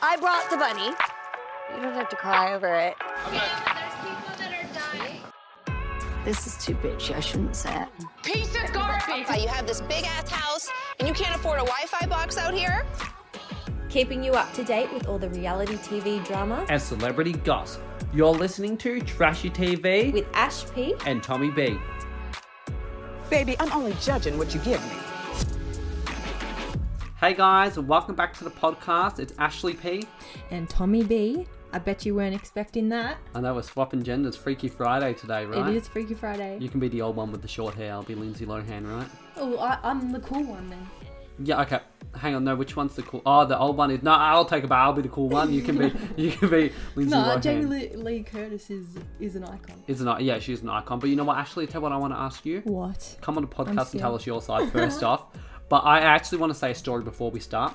I brought the bunny. You don't have to cry over it. This is too bitchy. I shouldn't say it. Piece of garbage. You have this big ass house and you can't afford a Wi Fi box out here? Keeping you up to date with all the reality TV drama and celebrity gossip. You're listening to Trashy TV with Ash P and Tommy B. Baby, I'm only judging what you give me. Hey guys, welcome back to the podcast. It's Ashley P. and Tommy B. I bet you weren't expecting that. I know we're swapping genders. Freaky Friday today, right? It is Freaky Friday. You can be the old one with the short hair. I'll be Lindsay Lohan, right? Oh, I, I'm the cool one then. Yeah. Okay. Hang on. No. Which one's the cool? Oh, the old one is. No. I'll take a bow. I'll be the cool one. You can be. you can be Lindsay No, Lohan. No, Jamie Lee, Lee Curtis is is an icon. Is an yeah, she's an icon. But you know what, Ashley? Tell what I want to ask you. What? Come on the podcast and tell us your side first off. But I actually want to say a story before we start.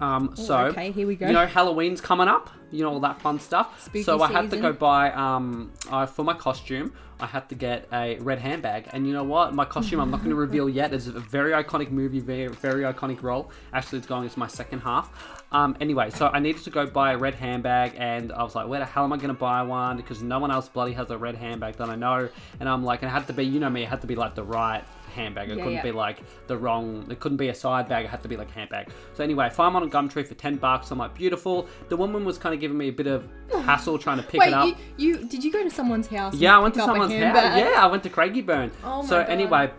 Um, so okay, here we go. You know, Halloween's coming up. You know all that fun stuff. Spooky so I had to go buy um, I, for my costume. I had to get a red handbag, and you know what? My costume I'm not going to reveal yet. It's a very iconic movie, very very iconic role. Actually, it's going into my second half. Um, anyway, so I needed to go buy a red handbag, and I was like, where the hell am I going to buy one? Because no one else bloody has a red handbag that I know. And I'm like, and it had to be, you know me, it had to be like the right handbag. It Yeah, couldn't yeah. be like the wrong. It couldn't be a side bag. It had to be like a handbag. So anyway, if I find one on Gumtree for ten bucks. I'm like, beautiful. The woman was kind of giving me a bit of hassle trying to pick Wait, it up. you, you did you go to someone's house? Yeah, I went to a someone's house. handbag? Yeah, I went to Craigieburn. Oh my so God. anyway,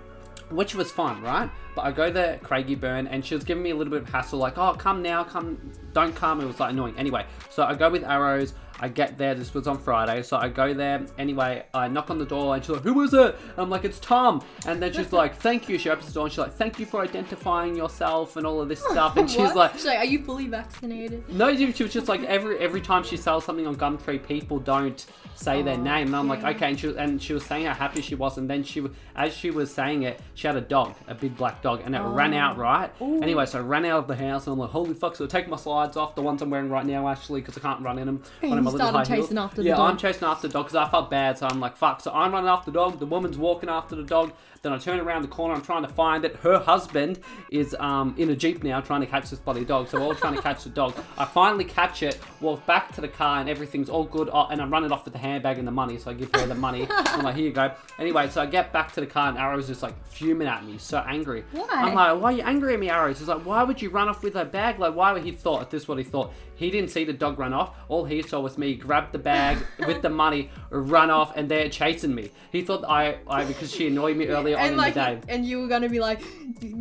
which was fun, right? But I go there, Craigieburn, and she was giving me a little bit of hassle, like, "Oh, come now, come, don't come." It was like annoying. Anyway, so I go with arrows. I get there. This was on Friday, so I go there. Anyway, I knock on the door, and she's like, "Who is it?" And I'm like, "It's Tom." And then she's like, "Thank you." She opens the door, and she's like, "Thank you for identifying yourself and all of this stuff." And she's like, She's like, are you fully vaccinated? no, she was just like every every time she sells something on Gumtree, people don't say their Oh, name, and I'm like, okay. And she was- and she was saying how happy she was, and then she as she was saying it, she had a dog, a big black dog, and it ran out oh. right. Oh. Ooh. Anyway, so I ran out of the house, and I'm like, holy fuck! So I take my slides off, the ones I'm wearing right now, actually, because I can't run in them. And when I'm you a little started high heels. chasing after the yeah, dog. I'm chasing after the dog because I felt bad, so I'm like, fuck. So I'm running after the dog. The woman's walking after the dog. Then I turn around the corner. I'm trying to find it. Her husband is um, in a jeep now, trying to catch this bloody dog. So we're all trying to catch the dog. I finally catch it. Walk back to the car, and everything's all good. Oh, and I'm running off with the handbag and the money. So I give her the money. I'm like, here you go. Anyway, so I get back to the car, and Arrow's just like fuming at me, so angry. Why? I'm like, why are you angry at me, Arrows? He's like, why would you run off with a bag? Like, why would he thought? This is what he thought. He didn't see the dog run off. All he saw was me grab the bag with the money, run off, and they're chasing me. He thought I, I because she annoyed me earlier on and in like, the day. and you were gonna be like,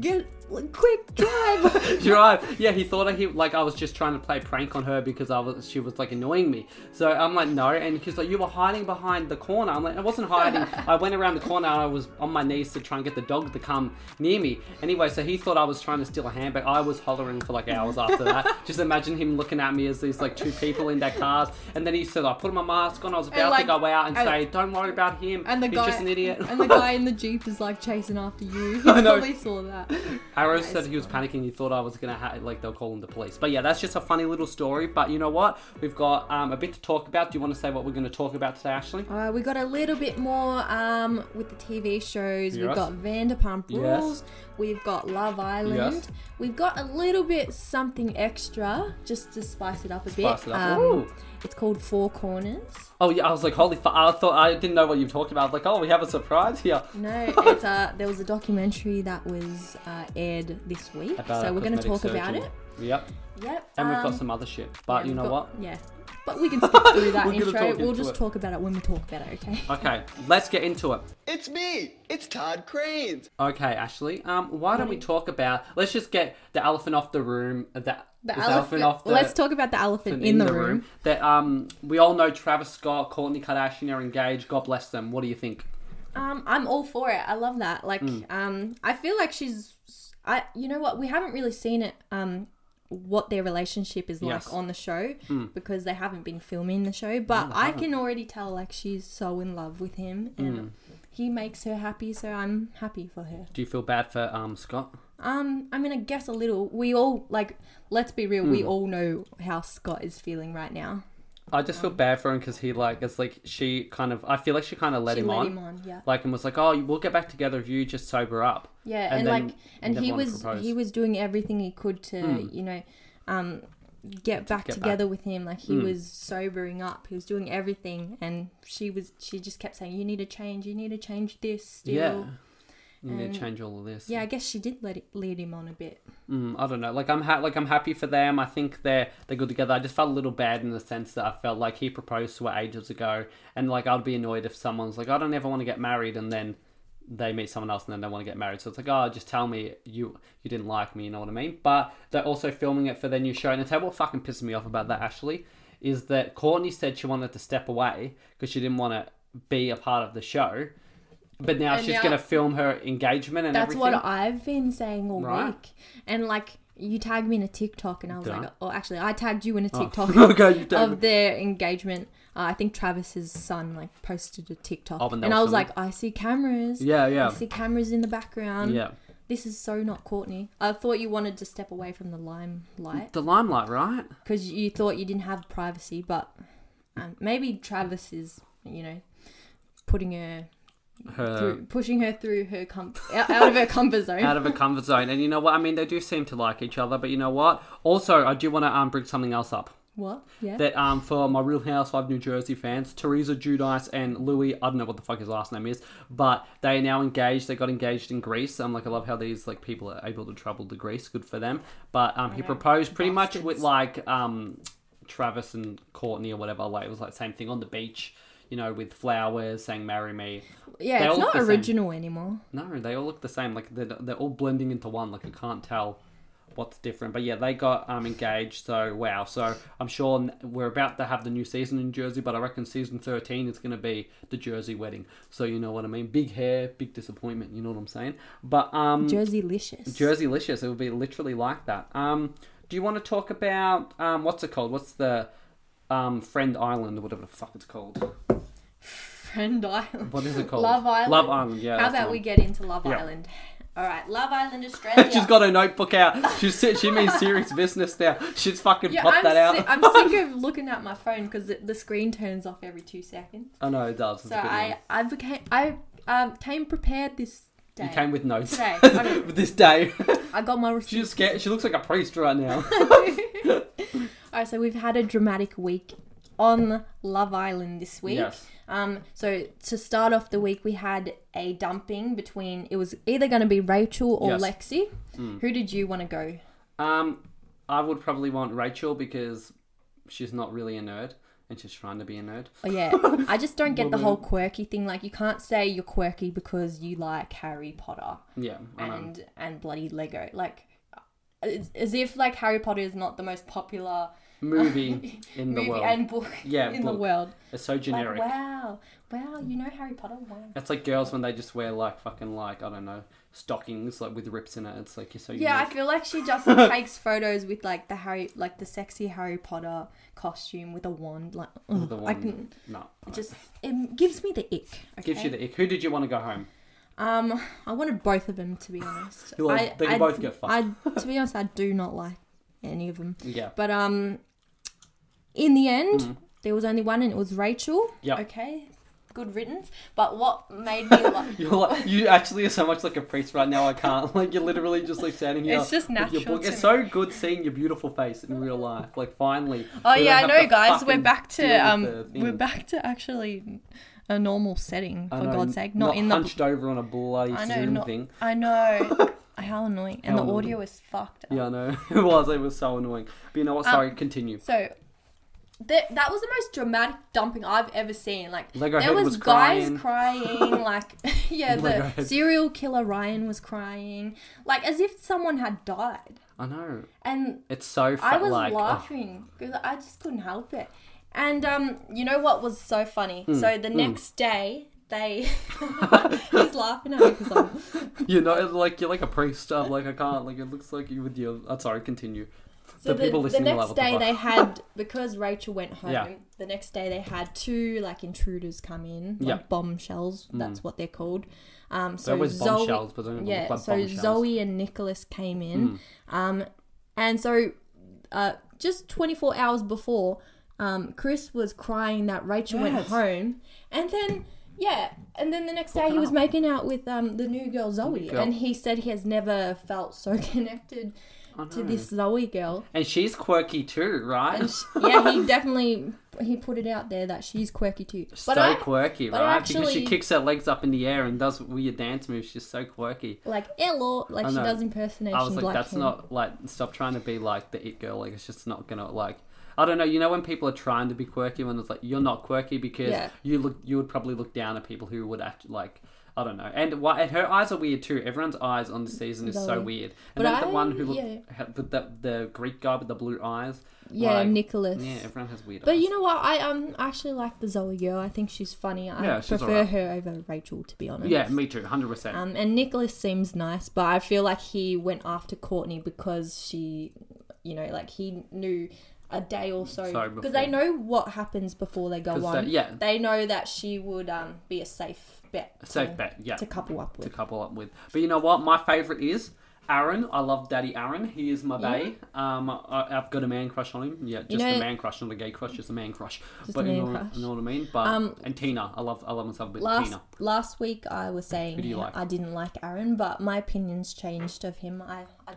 get quick drive. You're. Yeah, he thought I he like I was just trying to play a prank on her because I was she was like annoying me. So I'm like no, and he's like you were hiding behind the corner. I'm like I wasn't hiding. I went around the corner and I was on my knees to try and get the dog to come near me. Anyway, so he thought I was trying to steal a handbag. I was hollering for like hours after that. just imagine him looking at me as these like two people in their cars. And then he said I put my mask on. I was about like- to go out and, and- say don't worry about him. And the he's guy, just an idiot. and the guy in the jeep is like chasing after you. He I know. probably saw that. Arrow said he was panicking. He thought I was gonna ha- like they'll call him the police. But yeah, that's just a funny little story. But you know what? We've got um, a bit to talk about. Do you want to say what we're going to talk about today, Ashley? Uh, we got a little bit more um, with the TV shows. We've got Vanderpump Yes. Rules. We've got Love Island. Yes. We've got a little bit something extra just to spice it up a bit. It up. Um. It's called Four Corners. Oh yeah, I was like, holy fuck! I thought I didn't know what you were talking about. I was like, oh, we have a surprise here. No, it's uh, there was a documentary that was uh, aired this week, About so a we're going to cosmetic talk about surgeon. it. Yep. Yep. And we've um, got some other shit. But yeah, you know we've what? got- Yeah, but we can skip through that We're gonna intro. talk We'll into just it. talk about it when we talk about it. Okay. Okay, let's get into it. It's me. It's Todd Cranes. Okay, Ashley. Um, why don't we talk about? Let's just get the elephant off the room. uh, The, The this elephant. off the. Let's talk about the elephant in, the, room. That um, we all know Travis Scott, Kourtney Kardashian are engaged. God bless them. What do you think? Um, I'm all for it. I love that. Like, Mm. um, I feel like she's, I, you know what? We haven't really seen it. Um, what their relationship is like Yes. Mm. on the show because they haven't been filming the show. But I can already tell like she's so in love with him and Mm. he makes her happy. So I'm happy for her. Do you feel bad for um Scott? Um, I mean, I guess a little. We all like. Let's be real. Hmm. We all know how Scott is feeling right now. I just feel bad for him because he like it's like she kind of I feel like she kind of let, She him, let on, him on, yeah. like and was like oh we'll get back together if you just sober up Yeah, And then like, and never he was propose. he was doing everything he could to, Hmm. you know, um, get back get back. together with him. Like he Mm. was sobering up. He was doing everything, and she was. She just kept saying, "You need to change. You need to change this." Still. Yeah. You need And- to change all of this. Yeah, I guess she did let it lead him on a bit. Mm, I don't know. Like I'm ha- like I'm happy for them. I think they're they're good together. I just felt a little bad in the sense that I felt like he proposed to her ages ago, and like I'd be annoyed if someone's like, I don't ever want to get married, and then they meet someone else and then they want to get married. So it's like, oh, just tell me you you didn't like me. You know what I mean? But they're also filming it for their new show, and you what fucking pisses me off about that Ashley is that Kourtney said she wanted to step away because she didn't want to be a part of the show. But now And she's now- going to film her engagement and That's everything. what I've been saying all Right. week. And like you tagged me in a TikTok, and I was like, oh, actually, I tagged you in a TikTok okay, you tagged me. of their engagement. Uh, I think Travis's son like posted a TikTok, Oh, and were I was like, I see cameras. Yeah, yeah. I see cameras in the background. yeah. This is so not Kourtney. I thought you wanted to step away from the limelight The limelight, right? because you thought you didn't have privacy, but um, maybe Travis is, you know, putting her Her through, pushing her through her com- out, out of her comfort zone. out of her comfort zone. And you know what? I mean, they do seem to like each other. But you know what? Also, I do want to um, bring something else up. what? Yeah. That um, for my Real Housewives New Jersey fans, Teresa Giudice and Louis, I don't know what the fuck his last name is, but they are now engaged. They got engaged in Greece. I'm like, I love how these like people are able to travel to Greece. Good for them. But um, he proposed pretty much with like um, Travis and Kourtney or whatever. Like it was like same thing on the beach. You know, with flowers saying "Marry me." yeah, they it's not the same. original anymore. No, they all look the same. Like they're, they're all blending into one. Like I can't tell what's different. But yeah, they got um engaged. So wow. So I'm sure we're about to have the new season in Jersey, but I reckon season 13 is going to be the Jersey wedding. So you know what I mean. Big hair, big disappointment. You know what I'm saying. But um, Jersey licious. Jersey licious. It would be literally like that. Um, do you want to talk about um what's it called? What's the um Friend Island or whatever the fuck it's called? Friend Island. What is it called? Love Island. Love Island. Yeah. How that's the about we get into Love Yeah. Island? All right, Love Island Australia. She's got her notebook out. She's she means serious business now. She's fucking Yeah, popped I'm, that out. si- I'm sick of looking at my phone because the, the screen turns off every two seconds. I know it does. It's So I annoying. I became I um came prepared this day. you came with notes Today. Okay. with this day. I got my She's scared. She looks like a priest right now. All right, so we've had a dramatic week on Love Island this week. Yes. Um, so to start off the week, we had a dumping between. It was either going to be Rachel or Yes. Lexi. Mm. Who did you want to go? Um, I would probably want Rachel because she's not really a nerd and she's trying to be a nerd. Oh yeah, I just don't get the whole quirky thing. Like you can't say you're quirky because you like Harry Potter Yeah, I know. and and bloody Lego. Like it's as if like Harry Potter is not the most popular Movie in the movie world. and book Yeah, in the world. It's so Like generic. wow, wow, you know Harry Potter. Wow. It's like girls when they just wear like fucking like I don't know stockings like with rips in it. It's like you're so Yeah, I feel like she just takes photos with like the Harry, like the sexy Harry Potter costume with a wand. Like, ugh, the I one. can No, it just it gives me the ick. Okay? gives you the ick. Who did you want to go home? Um, I wanted both of them to be honest. Like- I, they I- both get fucked. I, to be honest, I do not like any of them. Yeah. But um, in the end, there was only one, and it was Rachel. Mm-hmm. Okay. Good riddance. But what made me like You're like, you actually are so much like a priest right now. I can't. Like you're literally just like standing here. It's just with your natural book. It's so good seeing your beautiful face in real life. Like finally. Oh yeah, I know, guys. We're back to um, we're back to actually a normal setting for know, God's sake, not, in the. hunched over on a bloody I know, Zoom not. thing. I know. How annoying, and How the annoying. audio is fucked. Up. Yeah, I know. it was. It was so annoying. But you know what? Um, Sorry. continue. So. That, that was the most dramatic dumping I've ever seen. Like Lego there was, was guys crying. crying, like yeah, Lego the serial killer Ryan was crying, like as if someone had died. I know. And It's so I was like, oh, laughing because I just couldn't help it. And um, you know what was so funny? Hmm. So the next day, they he's laughing at me because I'm. you know, like you're like a priest. I'm like I can't. Like it looks like you with your. I'm sorry. Continue. So the the, people listening will next day they had because Rachel went home. Yeah. The next day they had two like intruders come in, like Yeah. Bombshells. That's what they're called. Um, so They're Zoe, bombshells, but yeah. so bombshells. Zoe and Nicholas came in, um, and so uh, just 24 hours before, um, Chris was crying that Rachel went home, and then. Yeah, and then the next day he was making out with um, the new girl Zoe, girl. and he said he has never felt so connected to this Zoe girl. And she's quirky too, right? And sh- yeah, he definitely he put it out there that she's quirky too. But so I, quirky, but right? because actually- she kicks her legs up in the air and does weird dance moves. She's so quirky. like hello, like I she know. does impersonations I was like, like that's him. not like stop trying to be like the it girl. Like it's just not gonna like. I don't know. You know when people are trying to be quirky, when it's like you're not quirky because Yeah. you look, you would probably look down at people who would act like. I don't know, and why and her eyes are weird too. Everyone's eyes on the season is so Zoe. weird. But And then the I- one who looked, yeah. had the, the the Greek guy with the blue eyes. Yeah, like, Nicholas. Yeah, everyone has weird. But eyes. you know what? I um actually like the Zoe girl. I think she's funny. I Yeah, she's prefer alright. her over Rachel, to be honest. Yeah, me too, hundred percent. Um, and Nicholas seems nice, but I feel like he went after Courtney because she, you know, like he knew a day or so So because they before. know what happens before they go 'Cause on. they- yeah. they know that she would um be a safe bet. A safe to- bet, yeah. to couple up with. to couple up with. But you know what? My favourite is Aaron. I love Daddy Aaron. He is my bae. Um, I, I've got a man crush on him. Yeah, just know- a man crush, not a gay crush, just a man crush. Just but a you man know, crush. you know what I mean. But Um, and Tina, I love, I love myself a bit Last Tina. last week I was saying you like? I didn't like Aaron, but my opinions changed of him. I I,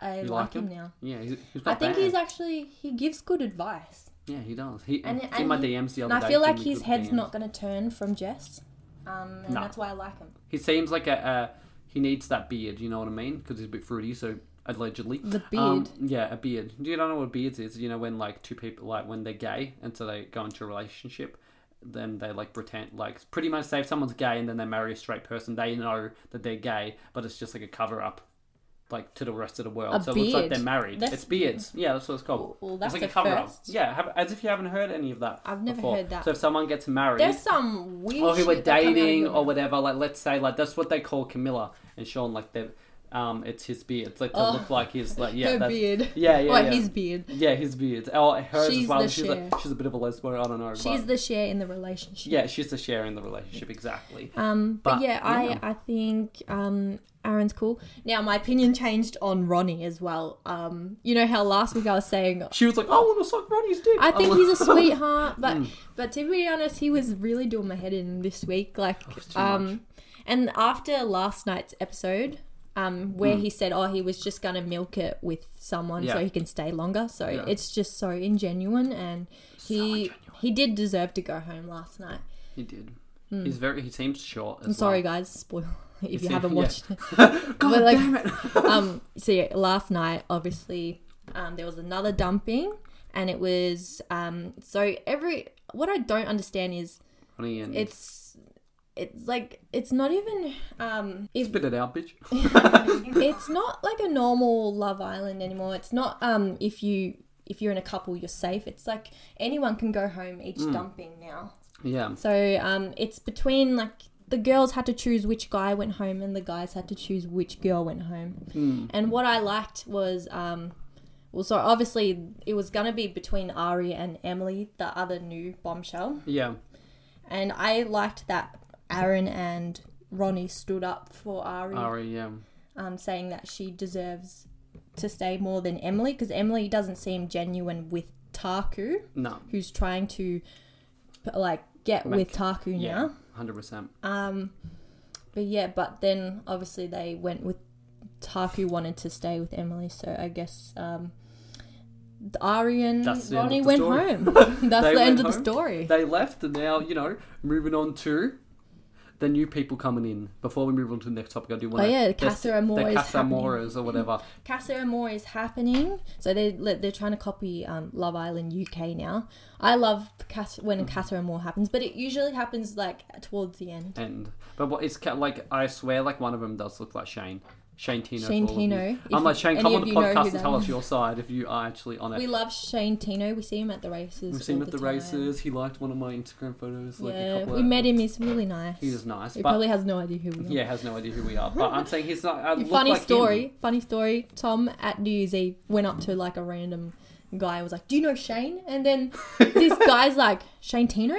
I You like like him him? now. Yeah, he's, he's I think bad. he's actually he gives good advice. Yeah, he does. He, And, it's and in my he- DMs the and day. I feel like his head's DMs. not going to turn from Jess, um, and No. that's why I like him. He seems like a. a he needs that beard. You know what I mean? Because he's a bit fruity. So allegedly, The Um, beard? yeah, a beard. Do you don't know what beards is? You know when like two people like when they're gay and so they go into a relationship, then they like pretend like pretty much say if someone's gay and then they marry a straight person, they know that they're gay, but it's just like a cover up. Like to the rest of the world, A so it looks like beard? they're married. That's- it's beards, yeah, that's what it's called. Well, that's it's like a a cover first. yeah, have, as if you haven't heard any of that. I've never before. heard that. So if someone gets married, There's some weird. or who were shit that come out of dating your or whatever. Like let's say like that's what they call Camilla and Sean. Like they, um, it's his beard. It's like to Oh. look like his like yeah Her that's- beard. Yeah, yeah, Or yeah. his beard. Yeah, his beard. Oh, hers She's as well. the She's share. a, she's a bit of a lesbian. I don't know. She's but- the share in the relationship. yeah, she's the share in the relationship exactly. Um, but, But, yeah, yeah. I I think um Aaron's cool. Now my opinion changed on Ronnie as well. Um, you know how last week I was saying She was like, "I want to suck Ronnie's dick." I think he's a sweetheart, but Mm. but to be honest, he was really doing my head in this week. Like, too um, much. and after last night's episode, um, where he said, "Oh, he was just gonna milk it with someone so Mm. He can stay longer," so Yeah. it's just so ingenuine, and he he did deserve to go home last night. He did. He's very. He seems short. I'm sorry, well. guys, spoil if you haven't yeah. watched it. God like, damn it! um so yeah, last night obviously um there was another dumping and it was um so every what i don't understand is Ronnie and it's it's like it's not even um if spit it out, bitch. it's not like a normal love island anymore it's not um if you if you're in a couple you're safe it's like anyone can go home each Hmm. dumping now yeah. so um, it's between like the girls had to choose which guy went home and the guys had to choose which girl went home. And what I liked was um, well, so obviously it was gonna be between Ari and Emily, the other new bombshell, Yeah. and I liked that Aaron and Ronnie stood up for Ari, Ari. Yeah. um, saying that she deserves to stay more than Emily because Emily doesn't seem genuine with Taku, No. who's trying to like get Make- with Taku now. Hundred percent. Um, but yeah, but then obviously they went with Taku wanted to stay with Emily, so I guess um, Ari and That's the end Ronnie of the went story. home. That's They the end went of the home. story. They left, and now you know, moving on to the new people coming in. Before we move on to the next topic, I do want Oh, to. yeah, Casa Amor is Casa. Amores or whatever. Casa Amor is happening, so they they're trying to copy um, Love Island UK now. I love Casa, Mm-hmm. when Casa Amor happens, but it usually happens like towards the end. And but what it's like? I swear, like one of them does look like Shane. Shane Tino. Shane. Tino. I'm like Shane. Come on the you know who podcast and tell us your side if you are actually on it. We love Shane Tino. We see him at the races. We've seen him at the time. races. He liked one of my Instagram photos. Like a Yeah, we met him. He's really nice. He was nice, He probably has no idea who we are. yeah, has no idea who we are. But I'm saying he's not. I uh, look funny like him. story. Funny story. Tom at New Year's Eve went up to like a random guy and was like, "Do you know Shane?" And then this guy's like, "Shane Tino."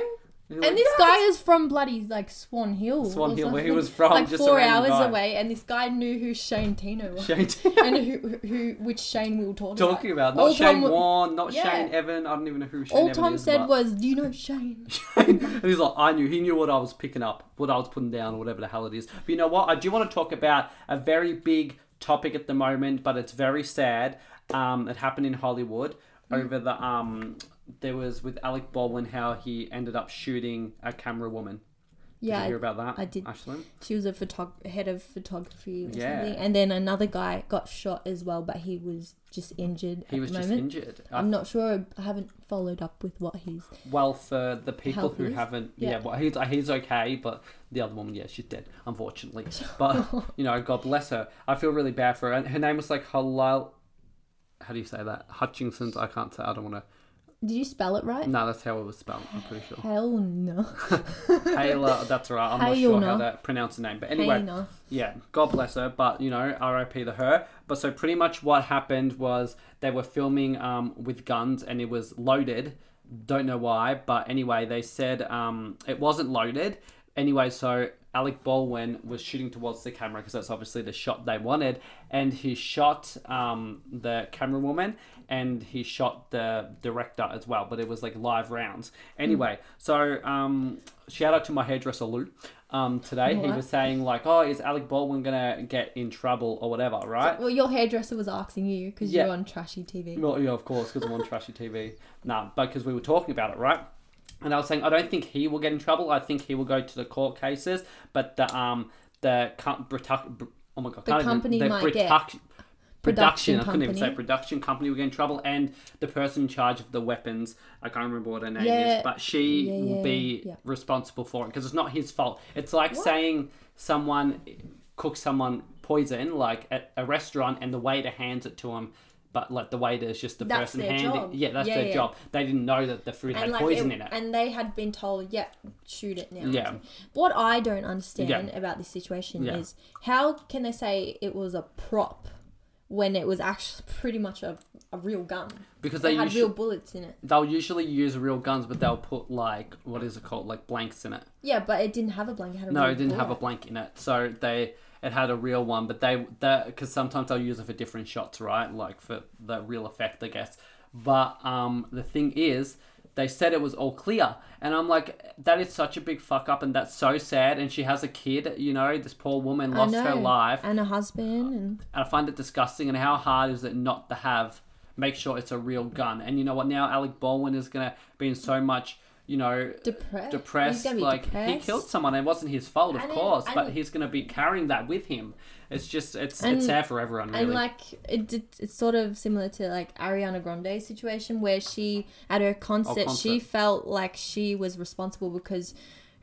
And like, this guy is from bloody like Swan Hill. Swan Hill, where he was from, like just four hours guy. away, and this guy knew who Shane Tino was, Shane Tino. and who, who which Shane we were talking, talking about. Not All Shane Tom- Warne, not Yeah. Shane Evan. I don't even know who Shane All Evan Tom is. said but- was, "Do you know Shane?" and he's like, I knew. He knew what I was picking up, what I was putting down, or whatever the hell it is. But you know what? I do want to talk about a very big topic at the moment, but it's very sad. Um, it happened in Hollywood over the um. There was with Alec Baldwin how he ended up shooting a camera woman. Did Yeah, you hear about that? I did. Ashlyn. She was a photog- head of photography or Yeah. something. And then another guy got shot as well, but he was just injured He at was the just moment. injured. I'm I- not sure. I haven't followed up with what he's. Well, for the people who is? haven't, yeah, Yeah. well, he's he's okay, but the other woman, yeah, she's dead, unfortunately. But you know, God bless her. I feel really bad for her. Her name was like Halal. How do you say that? Hutchinson's. I can't say. I don't want to. Did you spell it right? No, that's how it was spelled. I'm pretty sure. Hell no. Hayla, that's right. I'm not sure how to pronounce the name, but anyway, Hayna. yeah, God bless her. But you know, R.I.P. to her. But so pretty much what happened was they were filming um, with guns and it was loaded. Don't know why, but anyway, they said um, it wasn't loaded. Anyway, so Alec Baldwin was shooting towards the camera because that's obviously the shot they wanted, and he shot um, the camera woman and he shot the director as well. But it was like live rounds. Anyway, so um, shout out to my hairdresser Lou. Um, today he was saying like, "Oh, is Alec Baldwin gonna get in trouble or whatever?" Right? Well, your hairdresser was asking you because Yeah. you're on trashy TV. Well, yeah, of course, because I'm on trashy TV. Nah, but because we were talking about it, right? And I was saying I don't think he will get in trouble. I think he will go to the court cases, but the um the com- Brita- oh my god, The can't even- company the might get- production. Production I couldn't even say production company will get in trouble, and the person in charge of the weapons, I can't remember what her name Yeah. is, but she Yeah, will be yeah. responsible for it because it's not his fault. It's like saying someone cooks someone poison, like at a restaurant, and the waiter hands it to him. But like the waiter is just the That's person their handing. job. Yeah, that's Yeah, their yeah. job. They didn't know that the food had poison it- in it. and they had been told, "Yep, shoot it now." Yeah. What I don't understand Yeah. about this situation Yeah. is how can they say it was a prop when it was actually pretty much a, a real gun? Because they they had usually- real bullets in it. They'll usually use real guns, but they'll put like what is it called, like blanks in it. Yeah, but it didn't have a blank. It had a No, real it didn't have a bullet. blank in it, so they it had a real one, but they that because sometimes I'll use it for different shots, right? Like for the real effect, I guess. But um, the thing is, they said it was all clear, and I'm like, that is such a big fuck up, and that's so sad. And she has a kid, you know, this poor woman I lost her life, and a husband, and and I find it disgusting. And how hard is it not to have make sure it's a real gun? And you know what? Now Alec Baldwin is gonna be in so much, you know, depressed. depressed. Like he killed someone. It wasn't his fault, of And course, but he's gonna be carrying that with him. It's just it's And- it's sad for everyone, really. And like it, it, it's sort of similar to like Ariana Grande's situation where she at her concert, she Oh, concert. felt like she was responsible because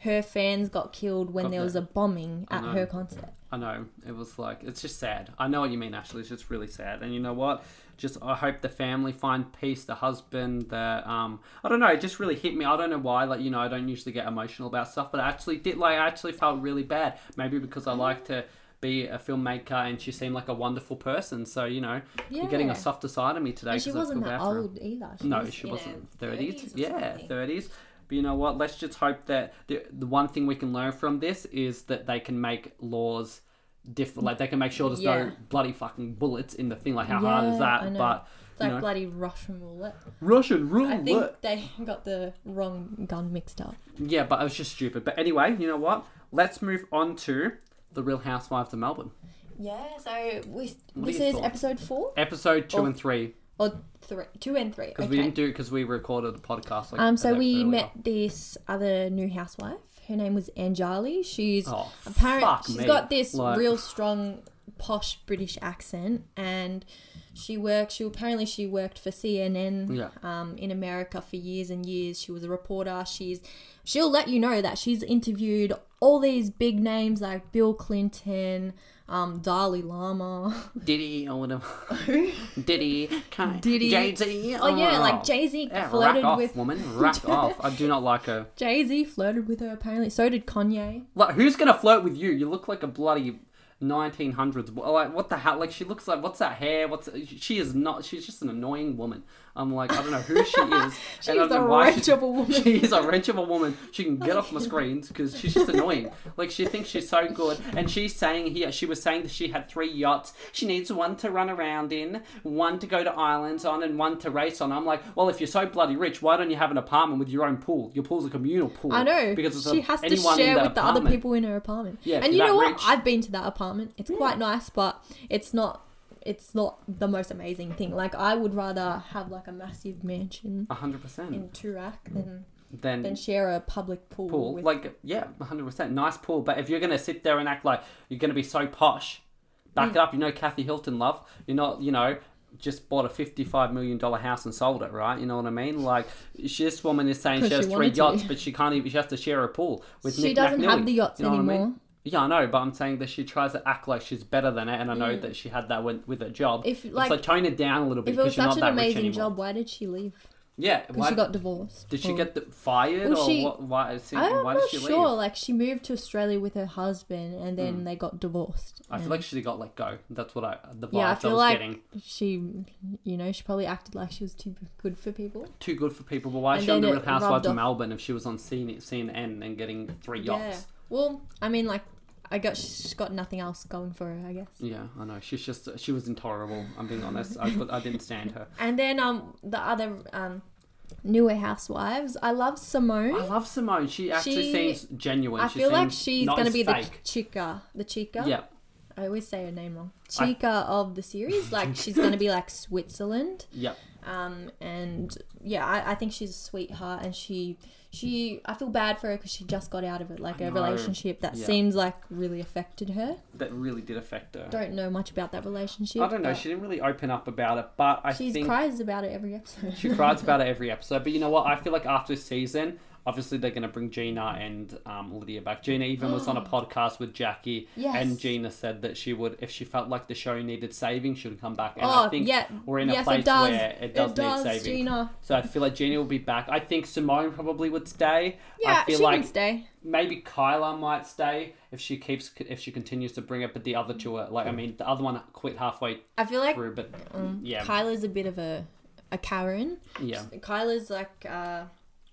her fans got killed when Got there was a bombing at her concert. I know it was like it's just sad. I know what you mean, Ashley. It's just really sad. And you know what? Just I hope the family find peace. The husband, the um, I don't know. It just really hit me. I don't know why. Like you know, I don't usually get emotional about stuff, but I actually did. Like I actually felt really bad. Maybe because I like to be a filmmaker, and she seemed like a wonderful person. So you know, you're getting a softer side of me today. And she wasn't that bad for her. old either. She No, was, she wasn't. Thirties, 30s yeah, something. thirties. But you know what? Let's just hope that the the one thing we can learn from this is that they can make laws different. Like they can make sure there's Yeah. no bloody fucking bullets in the thing. Like how hard is that? I know. But It's like know, bloody Russian roulette. Russian roulette. I think they got the wrong gun mixed up. Yeah, but it was just stupid. But anyway, you know what? Let's move on to the Real Housewives of Melbourne, Yeah, so we, What this is episode four episode two Oh. and three, or three, two and three. because Okay. we didn't do because we recorded the podcast. Like, Um, so we earlier. met this other new housewife. Her name was Anjali. She's Oh, apparent she's me. got this Like- real strong posh British accent, and she worked. She apparently she worked for CNN Yeah. um, in America for years and years. She was a reporter. She's she'll let you know that she's interviewed all these big names like Bill Clinton, um, Dalai Lama. Diddy or whatever. Diddy, Diddy. Jay Z. Oh yeah, like Jay Z Yeah, flirted off, with woman. Rack off. I do not like her. Jay Z flirted with her. Apparently, so did Kanye. Like, who's gonna flirt with you? You look like a bloody 1900s. Like, what the hell? Like, she looks like, what's that hair? What's she is not? She's just an annoying woman. I'm like, I don't know who she is. She and I is don't a wrench she- of a woman. She is a wrench of a woman. She can get off my screens because she's just annoying. Like, she thinks she's so good, and she's saying here, she was saying that she had three yachts. She needs one to run around in, one to go to islands on, and one to race on. I'm like, well, if you're so bloody rich, why don't you have an apartment with your own pool? Your pool's a communal pool. I know because it's she a- has to share with the other people in her apartment. Yeah, and you know what? rich- I've been to that apartment apartment. It's quite nice, but it's not. It's not the most amazing thing. Like I would rather have like a massive mansion hundred percent in. Toorak than Then than share a public pool. pool, with, like yeah, hundred percent, nice pool. But if you're gonna sit there and act like you're gonna be so posh, back Mm. it up. You know, Kathy Hilton, love. You're not, you know. Just bought a fifty-five million dollar house and sold it, right? You know what I mean? Like, she, this woman is saying she has she three wanted to. yachts, but she can't even. She has to share a pool with She Nick doesn't have the yachts You know what I mean? Yeah, I know, but I'm saying that she tries to act like she's better than it, and I know that she had that with, with her job. Mm. If, it's like- like tone it down a little bit if it because was you're such not an that rich amazing anymore. job, why did she leave? Yeah, Because she got divorced. did she or- get the, fired Well, or she- what? Why, see, I'm why not did she sure. leave? Like she moved to Australia with her husband, and then they got divorced. I feel like she got let go. That's what I the vibes yeah, I feel was like getting. she, you know, she probably acted like she was too good for people. Too good for people. But why is and she on then the it Real Housewives of off. Melbourne if she was on CNN, CNN and getting three Yeah. yachts? Well, I mean, like, I got she's got nothing else going for her, I guess. Yeah, I know. She's just she was intolerable. I'm being honest. I I didn't stand her. And then um the other um newer housewives, I love Simone. I love Simone. She actually She- seems genuine. I she feel like seems she's not gonna as be the fake. chica, the chica. Yeah, I always say her name wrong. I- Chica of the series, like she's gonna be like Switzerland. yeah. Um, and yeah, I, I think she's a sweetheart, and she she I feel bad for her because she just got out of it, like I a know. relationship that Yeah. seems like really affected her. That really did affect her. Don't know much about that relationship. I don't know. She didn't really open up about it, but I She cries about it every episode. She cries about it every episode. But you know what? I feel like after this season, obviously they're going to bring Gina and um, Lydia back. Gina even was on a podcast with Jackie, Yes. and Gina said that she would, if she felt like the show needed saving, she would come back. And oh I think yeah, we're in a yes, place it does. where it does, need saving. Gina. So I feel like Gina will be back. I think Simone probably would stay. Yeah, I feel she like can stay. maybe Kyla might stay if she keeps if she continues to bring it. But the other two are like, I mean, the other one quit halfway I feel like through. But yeah, Kyla's a bit of a a Karen. yeah. Kyla's like, uh,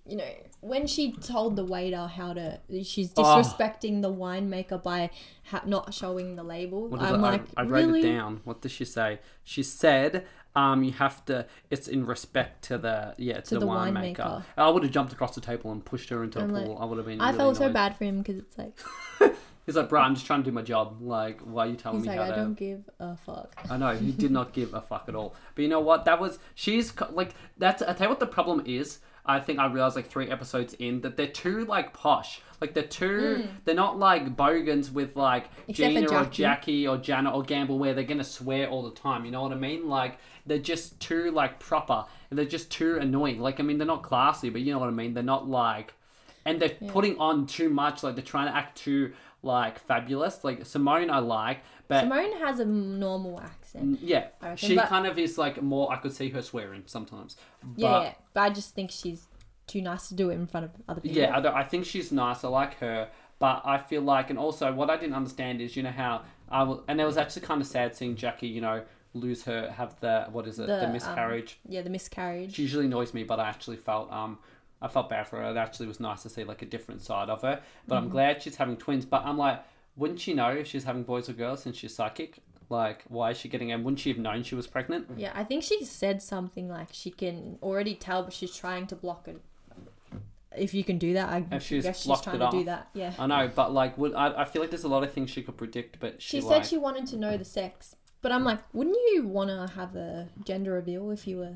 you know, when she told the waiter how to, she's Oh. disrespecting the winemaker by ha- not showing the label. What is I'm it? like, I, I wrote really? it down. What does she say? She said, um, you have to. It's in respect to the yeah to, the, the winemaker. winemaker. I would have jumped across the table and pushed her into a I'm pool. like- I would have been. I really felt so annoyed. bad for him because it's like, He's like, bro, I'm just trying to do my job. Like, why are you telling me how to? he's me like, how I to? don't give a fuck. I know he did not give a fuck at all. But you know what? That was she's co- like that's. I tell you what the problem is. I think I realized like three episodes in that they're too like posh. Like they're too. Hmm. They're not like bogans with like. Except Gina or Jackie. Jackie or Janet or Gamble where they're gonna swear all the time. You know what I mean? Like they're just too like proper and they're just too annoying. Like I mean they're not classy, but you know what I mean. They're not like. And they're putting on too much. Like they're trying to act too like fabulous. Like Simone, I like, but Simone has a normal accent. yeah, reckon, she but- kind of is like more. I could see her swearing sometimes. But, Yeah, yeah, but I just think she's too nice to do it in front of other people. yeah, I, I think she's nice. I like her, but I feel like, and also what I didn't understand is, you know how I will, and it was actually kind of sad seeing Jackie, you know, lose her, have the what is it, the, The, um, miscarriage. yeah, the miscarriage. She usually annoys me, but I actually felt um. I felt bad for her. It actually was nice to see like a different side of her. But Mm-hmm. I'm glad she's having twins. But I'm like, wouldn't she know if she's having boys or girls since she's psychic? Like, why is she getting them? Wouldn't she have known she was pregnant? Yeah, I think she said something like she can already tell, but she's trying to block it. If you can do that, I If she's guess she's trying to do that. Yeah. I know, but like, would I, I feel like there's a lot of things she could predict, but she, She like, said she wanted to know the sex, but I'm like, wouldn't you want to have a gender reveal if you were?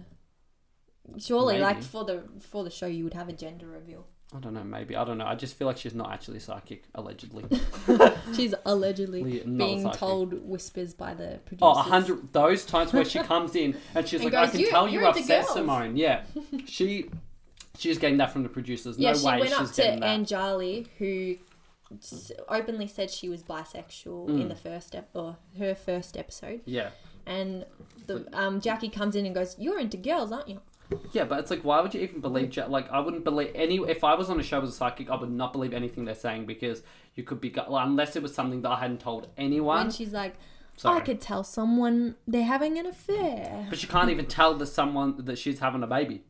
Surely, like for the for the show, you would have a gender reveal. I don't know, maybe I don't know. I just feel like she's not actually psychic, allegedly. She's allegedly not being psychic. told whispers by the producers. Oh, a hundred those times where she comes in and she's And like, "I can "You- tell you upset girls." Simone." Yeah, she she's getting that from the producers. Yeah, no she way went she's up to getting that. Anjali, who openly said she was bisexual Mm. in the first ep- or her first episode, yeah, and the um, Jackie comes in and goes, "You're into girls, aren't you?" Yeah, but it's like, why would you even believe? Ja- Like, I wouldn't believe any. If I was on a show as a psychic, I would not believe anything they're saying because you could be unless it was something that I hadn't told anyone. When she's like, oh, Sorry. "I could tell someone they're having an affair." But she can't even tell the someone that she's having a baby.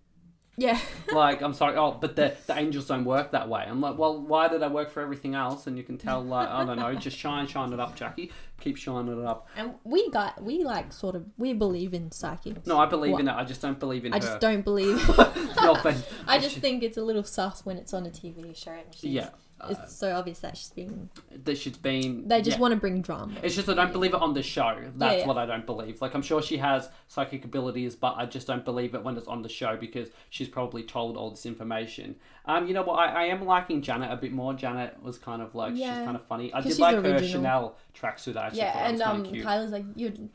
Yeah, like I'm sorry, oh, but the the angels don't work that way. I'm like, well, why do they work for everything else? And you can tell, like, I don't know, just shine, shine it up, Jackie. Keep shining it up. and we got we like sort of we believe in psychics. No, I believe What? in it. I just don't believe in I her. just don't believe. No offense. I just think it's a little sus when it's on a TV show. And she's Yeah. It's so obvious that she's been. that she's been. They just yeah. want to bring drama. It's just I don't believe it on the show. That's yeah. what I don't believe. Like I'm sure she has psychic abilities, but I just don't believe it when it's on the show because she's probably told all this information. Um, you know what? I, I am liking Janet a bit more. Janet was kind of like she's kind of funny. I did like her. Chanel tracksuit. Actually Yeah, and um. Kyla's like you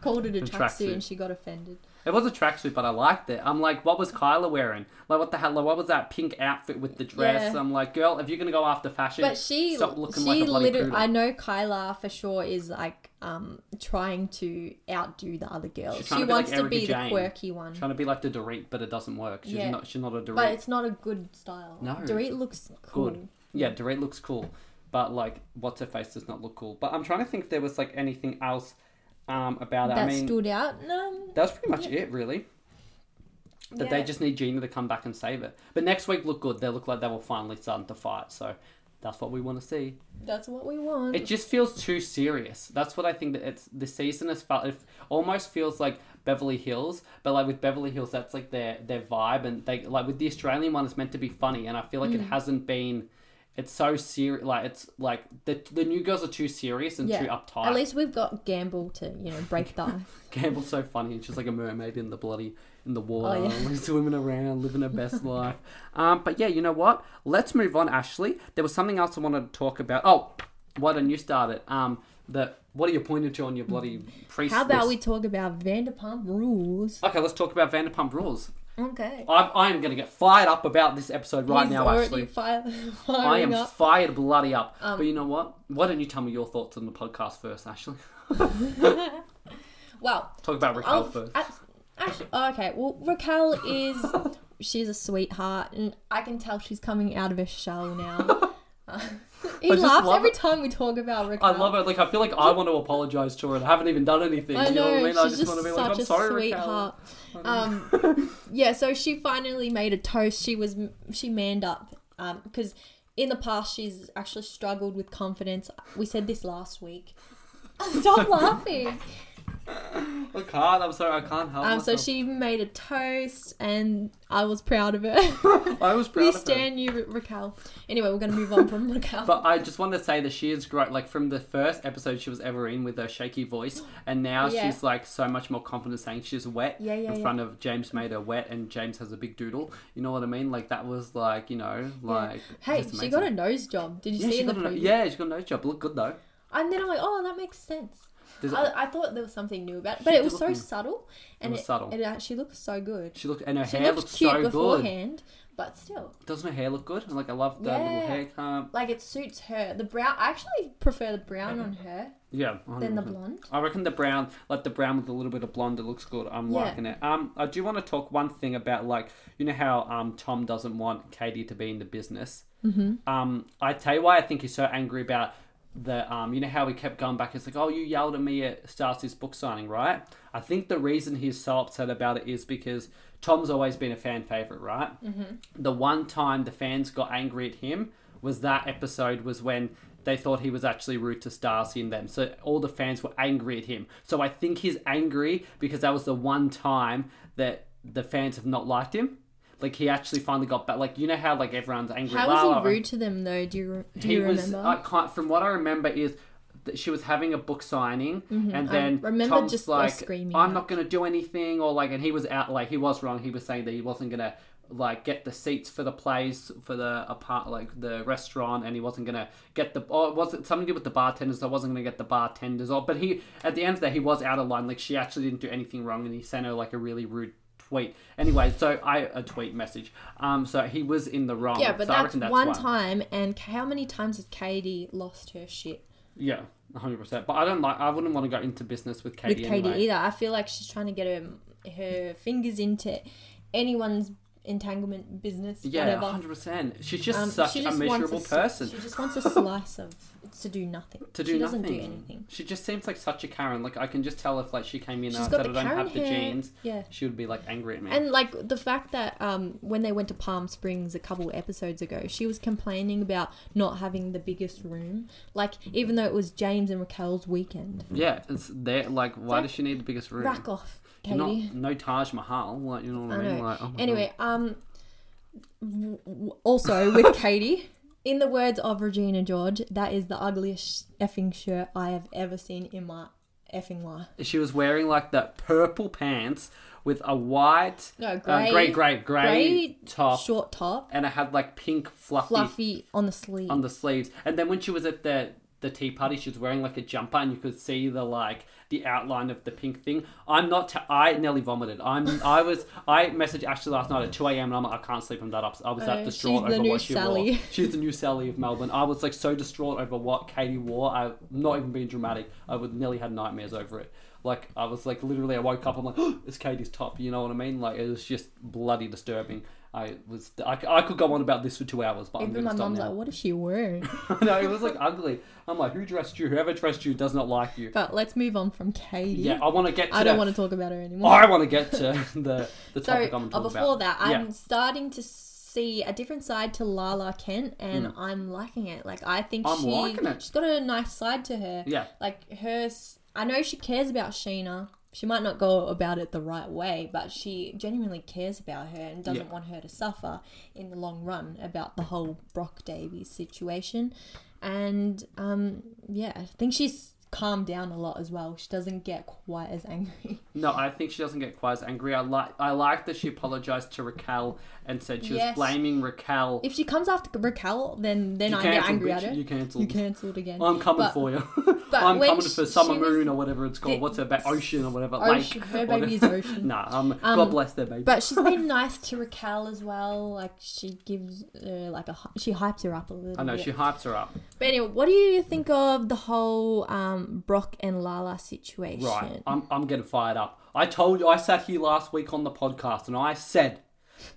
called it a tracksuit. tracksuit, and she got offended. It was a tracksuit, but I liked it. I'm like, what was Kyla wearing? Like, what the hell? Like, what was that pink outfit with the dress? Yeah. I'm like, girl, if you're gonna go after fashion, But she, stop looking she like a bloody literally. I know Kyla for sure is like um trying to outdo the other girls. She to be like wants to be Jane. the quirky one, trying to be like the Dorit, but it doesn't work. She's Yeah. not. She's not a Dorit. but it's not a good style. No. Dorit looks cool. good. Yeah, Dorit looks cool, but like, what's her face does not look cool. But I'm trying to think if there was like anything else um about it. That I mean, stood out. No, that was pretty much it, really. That they just need Gina to come back and save it. But next week look good. They look like they were finally starting to fight. So that's what we want to see. that's what we want. It just feels too serious. That's what I think that it's the season has felt. It almost feels like Beverly Hills, but like with Beverly Hills, that's like their their vibe, and they like with the Australian one, it's meant to be funny, and I feel like it Mm. hasn't been. It's so serious. Like it's like the the new girls are too serious and yeah. too uptight. At least we've got Gamble to you know break the ice. Gamble's so funny, she's like a mermaid in the bloody in the water, Oh, yeah. swimming around, living her best life. Um, but yeah, you know what? Let's move on, Ashley. There was something else I wanted to talk about. Oh, why don't you start it? Um, the what are you pointing to on your bloody priest? How about list? we talk about Vanderpump Rules? Okay, let's talk about Vanderpump Rules. Okay. I'm, I'm going to get fired up about this episode right He's now, Ashley. Fire, I am up. Um, fired bloody up. but you know what? Why don't you tell me your thoughts on the podcast first, Ashley? Well, Talk about Raquel I'll, first. Actually, okay. Well, Raquel is she's a sweetheart, and I can tell she's coming out of her shell now. He I laughs every it. time we talk about Raquel. I love it. Like I feel like I want to apologize to her, and I haven't even done anything. I you know, know what I mean? I she's just want to be like, I'm sorry, sweetheart. Um, yeah, so she finally made a toast. She was she manned up because in the past she's actually struggled with confidence. We said this last week. Stop laughing. I can't. I'm sorry. I can't help. Um, so myself. she made a toast, and I was proud of her. I was proud we of her. stand you, Raquel. Anyway, we're gonna move on from Raquel. But I just want to say that she is great. Like from the first episode she was ever in with her shaky voice, and now Yeah. she's like so much more confident saying she's wet Yeah, yeah, in front of James made her wet, and James has a big doodle. You know what I mean? Like that was like you know like hey, she got a nose job. Did you see in the a, yeah, she got a nose job. Look good though. And then I'm like, oh, that makes sense. There's- I, I thought there was something new about it, but it was so look new. subtle, and was it, subtle. it actually looks so good. She looked and her She hair looked looks cute so good. beforehand, but still, Doesn't her hair look good? Like I love the Yeah. little haircut. like it suits her. The brown, I actually prefer the brown on her Yeah, than the 100%. blonde. I reckon the brown, like the brown with a little bit of blonde, it looks good. I'm Yeah. liking it. Um, I do want to talk one thing about like you know how um Tom doesn't want Katie to be in the business. Mm-hmm. Um, I tell you why I think he's so angry about the um you know how he kept going back. It's like oh you yelled at me at Stassi's book signing, right? I think the reason he's so upset about it is because Tom's always been a fan favorite, right? Mm-hmm. The one time the fans got angry at him was that episode was when they thought he was actually rude to Stacy and them. So all the fans were angry at him. So I think he's angry because that was the one time that the fans have not liked him. Like he actually finally got back. Like you know how like everyone's angry. How "La, la, was he rude to them though? Do you do He you was. remember? I can't, from what I remember is. that She was having a book signing, and Mm-hmm. I then remember Tom's just, like, screaming "I'm not going to do anything," or like, and he was out. Like he was wrong. He was saying that he wasn't going to like get the seats for the place for the apart like the restaurant, and he wasn't going to get the. Or was it something to do with the bartenders? I wasn't going to get the bartenders. Or but he at the end of that he was out of line. Like she actually didn't do anything wrong, and he sent her like a really rude tweet. Anyway, so I a tweet message. Um, so he was in the wrong. yeah, but so I that's, one why. time. And how many times has Katie lost her shit Yeah, hundred percent. But I don't like. I wouldn't want to go into business with Katie. with Katie anyway. either? I feel like she's trying to get her her fingers into anyone's entanglement business. Yeah, whatever. hundred percent. She's just Um, such she a just wants miserable s- person. She just wants a slice of to do nothing. to do she nothing. doesn't do anything. She just seems like such a Karen. Like I can just tell if like she came in She's and I said I don't Karen have the jeans. Yeah. She would be like angry at me. And like the fact that um, when they went to Palm Springs a couple episodes ago, she was complaining about not having the biggest room. Like even though it was James and Raquel's weekend, yeah, it's there. Like, why like, does she need the biggest room? rack off, Katie. Not, no Taj Mahal. Like you know what I, mean? know. Like, oh anyway, um, w- w- also with Katie, In the words of Regina George, that is the ugliest effing shirt I have ever seen in my effing life. She was wearing like the purple pants with a white, No, uh, grey, grey, grey, grey top, short top, and it had like pink fluffy, fluffy on the sleeve. on the sleeves. And then when she was at the the tea party, she was wearing like a jumper, and you could see the like the outline of the pink thing. I'm not. T- I nearly vomited. I'm. I was. I messaged Ashley last night at two a.m. and I'm like, I can't sleep. I'm that up. I was Oh, that distraught over what she wore. Sally. She's the new Sally of Melbourne. I was like so distraught over what Katie wore. I'm not even being dramatic. I would nearly had nightmares over it. Like I was like literally, I woke up. I'm like, oh, it's Katie's top. You know what I mean? Like it was just bloody disturbing. I was. I, I could go on about this for two hours, but I'm Even my stop mom's now. like, "What is she wearing?" no, it was like ugly. I'm like, who dressed you? Whoever dressed you does not like you. but let's move on from Katie. Yeah, I want to get I don't want to talk about her anymore. I want to get to the the So topic I'm uh, talking before about. that, I'm starting to see a different side to Lala Kent, and I'm liking it. Like I think. I'm she she's got a nice side to her. Yeah. like her. I know she cares about Sheena. She might not go about it the right way, but she genuinely cares about her and doesn't Yeah. want her to suffer in the long run about the whole Brock Davies situation. And um, yeah, I think she's calmed down a lot as well. She doesn't get quite as angry. No, I think she doesn't get quite as angry. I like I like that she apologized to Raquel and said she Yes. was blaming Raquel. If she comes after Raquel, then then You I get angry bitch. at her. You cancelled. You cancelled again. I'm coming But- for you. I'm coming she- for Summer she was- Moon or whatever it's called. The- What's her about? Ocean or whatever. Ocean. Lake. Her whatever. baby is Ocean. nah, um, God bless their baby. But she's been nice to Raquel as well. Like she gives her like a she hypes her up a little. I know bit. she hypes her up. But anyway, what do you think of the whole um, Brock and Lala situation? Right, I'm, I'm getting fired up. I told you, I sat here last week on the podcast and I said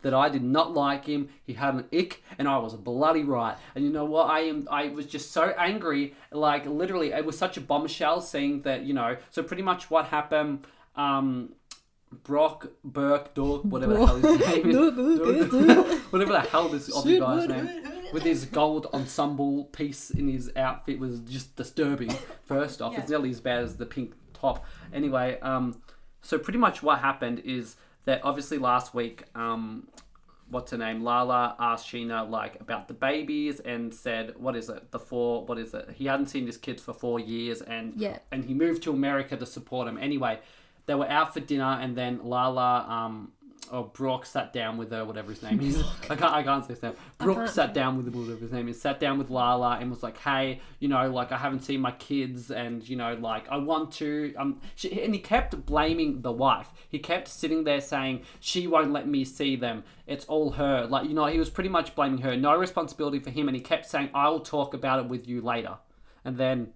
that I did not like him. He had an ick, and I was bloody right. And you know what? I am. I was just so angry. Like literally, it was such a bombshell seeing that. You know, so pretty much what happened. Um, Brock Burke Dork, whatever the hell his name is, whatever the hell this Aussie guy's name, with his gold ensemble piece in his outfit was just disturbing. First off, it's nearly as bad as the pink top. Anyway, um, so pretty much what happened is that obviously last week, um, what's her name? Lala asked Sheena like about the babies and said, "What is it? The four? What is it? He hadn't seen his kids for four years, and Yeah. and he moved to America to support him. Anyway, they were out for dinner, and then Lala, um, or Brock sat down with her, whatever his name is. I can't, I can't say his name. Brock sat down with whatever his name is. Sat down with Lala and was like, "Hey, you know, like I haven't seen my kids, and you know, like I want to." Um, she, and he kept blaming the wife. He kept sitting there saying, "She won't let me see them. It's all her." Like you know, he was pretty much blaming her. No responsibility for him, and he kept saying, "I will talk about it with you later." And then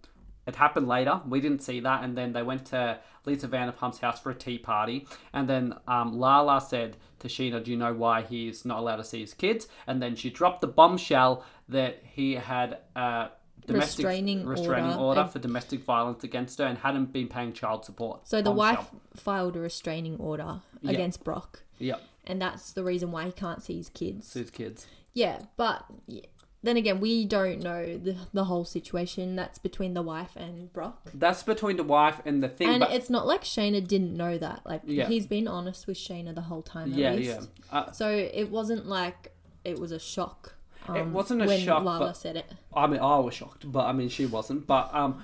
it happened later. We didn't see that. And then they went to Lisa Vanderpump's house for a tea party. And then um, Lala said to Sheena, Do you know why he's not allowed to see his kids? And then she dropped the bombshell that he had a domestic Restraining restraining order order, and- for domestic violence against her and hadn't been paying child support. So the Bombshell. wife filed a restraining order Yeah. against Brock, Yep, and that's the reason why he can't see his kids. See his kids. Yeah, but yeah. Then again, we don't know the the whole situation. That's between the wife and Brock. That's between the wife and the thing. And but it's not like Scheana didn't know that. Like Yeah. he's been honest with Scheana the whole time. At yeah, least. yeah. Uh, So it wasn't like it was a shock. Um, It wasn't a when shock, Lala but- said it. I mean, I was shocked, but I mean, she wasn't. But um,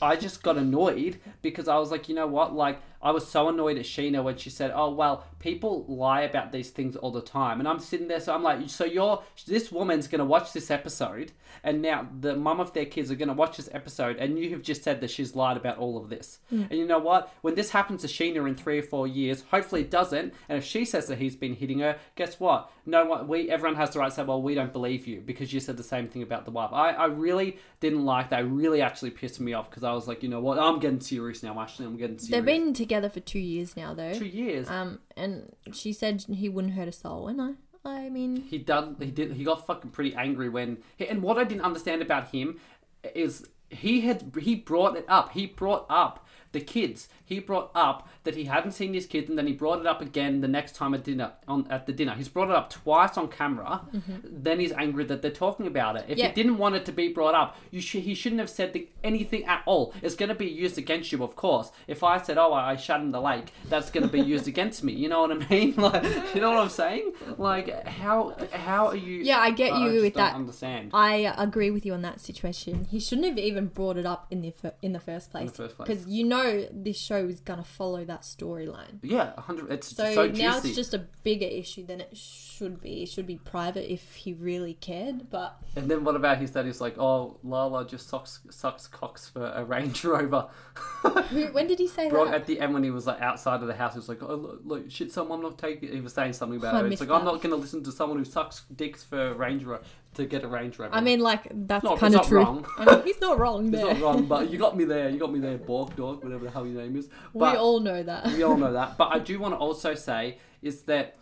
I just got annoyed because I was like, you know what? Like, I was so annoyed at Sheena when she said, "Oh well, people lie about these things all the time," and I'm sitting there, so I'm like, so you're this woman's gonna watch this episode, and now the mum of their kids are gonna watch this episode, and you have just said that she's lied about all of this. Hmm. And you know what? When this happens to Sheena in three or four years, hopefully it doesn't. And if she says that he's been hitting her, guess what? No one, we everyone has the right to say, well, we don't believe you because you said the same thing about the wife. I, I really didn't like that. It really actually pissed me off because I was like, you know what? I'm getting serious now. Actually, I'm getting serious. they've been together for two years now, though. two years. Um, and she said he wouldn't hurt a soul, and I, I mean, he done he did he got fucking pretty angry when and what I didn't understand about him is he had he brought it up he brought up the kids. He brought up that he hadn't seen his kids, and then he brought it up again the next time at dinner. On at the dinner, he's brought it up twice on camera. Mm-hmm. Then he's angry that they're talking about it. If Yeah. he didn't want it to be brought up, you should he shouldn't have said the, anything at all. It's going to be used against you, of course. If I said, "Oh, I, I shot in the lake," that's going to be used against me. You know what I mean? Like, you know what I'm saying? Like, how how are you? Yeah, I get I you just with that. Understand? I agree with you on that situation. He shouldn't have even brought it up in the fir- in the first place. first place. Because you know this show is gonna follow that storyline. yeah, hundred. It's So, so, now it's just a bigger issue than it should be. It should be private if he really cared. But And then what about his dad? He's like, "Oh, Lala just sucks sucks cocks for a Range Rover." when did he say that? at the end when he was like outside of the house, he was like, "Oh, look, look shit, someone not taking." He was saying something about I it. It's like, "I'm not going to listen to someone who sucks dicks for a Range Rover to get a Range Rover." I mean, like that's kind of not true. wrong. I mean, he's not wrong it's there. not wrong, but you got me there. You got me there, Borg dog, whatever the hell your name is. we all know that. we all know that. But I do want to also say is that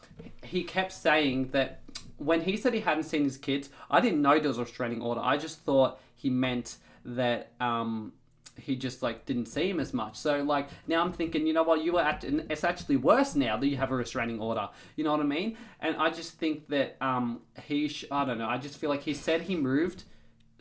he kept saying that when he said he hadn't seen his kids, I didn't know there was a restraining order. I just thought he meant that um, he just like didn't see him as much. So like now I'm thinking, you know what, you were act- and it's actually worse now that you have a restraining order. You know what I mean? And I just think that um, he, sh- I don't know. I just feel like he said he moved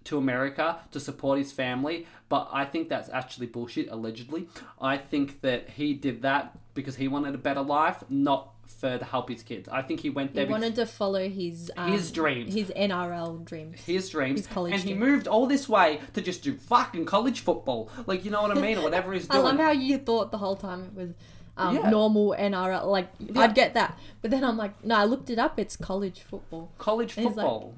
to America to support his family, but I think that's actually bullshit, allegedly. I think that he did that because he wanted a better life, not to help his kids. I think he went there He wanted to follow his um, His dreams. his NRL dreams. his dreams, his college and he moved all this way to just do fucking college football. Like, you know what I mean? Or whatever he's doing. I love how you thought the whole time it was um, Yeah. normal NRL. Like I'd get that, but then I'm like, no, I looked it up. It's college football. college And he's like- football.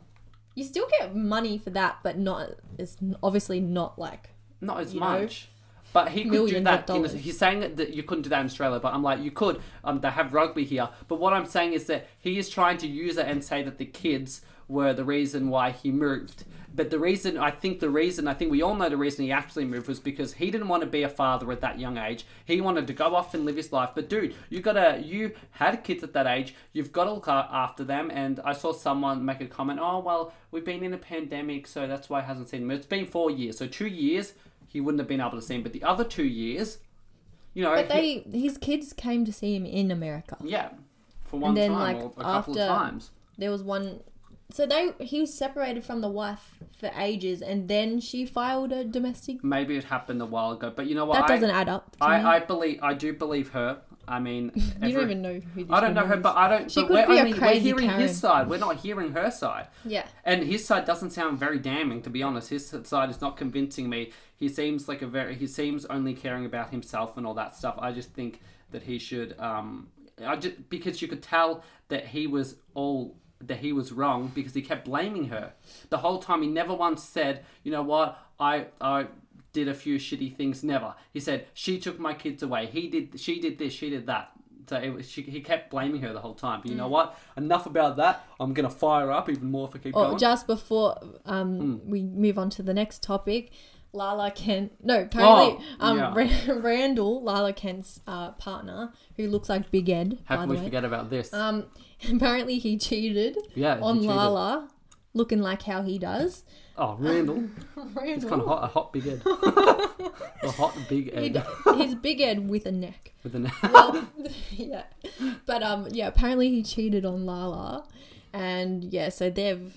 You still get money for that, but not. It's obviously not like. Not as you know, much. But he could do that. In, he's saying that you couldn't do that in Australia, but I'm like, you could. Um, they have rugby here. But what I'm saying is that he is trying to use it and say that the kids were the reason why he moved. But the reason, I think the reason, I think we all know the reason he actually moved was because he didn't want to be a father at that young age. He wanted to go off and live his life. But dude, you gotta, you had kids at that age. You've got to look after them. And I saw someone make a comment, oh, well, we've been in a pandemic, so that's why he hasn't seen them. It's been four years. So two years, he wouldn't have been able to see him. But the other two years, you know, But he- they, his kids came to see him in America. yeah, for one then, time like, or a couple of times. There was one. So they he was separated from the wife for ages, and then she filed a domestic. Maybe it happened a while ago, but you know what? That doesn't add up. I, I believe I do believe her. I mean, you don't even know who. This I don't know her, woman but. I don't. She but could we're be a crazy We're hearing Karen. his side. We're not hearing her side. Yeah. And his side doesn't sound very damning, to be honest. His side is not convincing me. He seems like a very. He seems only caring about himself and all that stuff. I just think that he should. Um, I just because you could tell that he was all that he was wrong because he kept blaming her the whole time. He never once said, "You know what? I I." Did a few shitty things. Never. He said she took my kids away. He did. She did this. She did that. So it was, she, he kept blaming her the whole time. But you know what? Enough about that. I'm gonna fire up even more if I keep Oh, going. just before um, Hmm. we move on to the next topic, Lala Kent. No, apparently, Oh, um, yeah. Ra- Randall, Lala Kent's uh, partner, who looks like Big Ed. How can we way. forget about this? Um, apparently he cheated. Yeah, he on cheated. Lala, looking like how he does. Oh, Randall. Randall. It's kind of hot, a hot big head. a hot big He Ed. d- he's Big head with a neck. With an Well, yeah, but um, yeah. Apparently he cheated on Lala, and yeah, so they've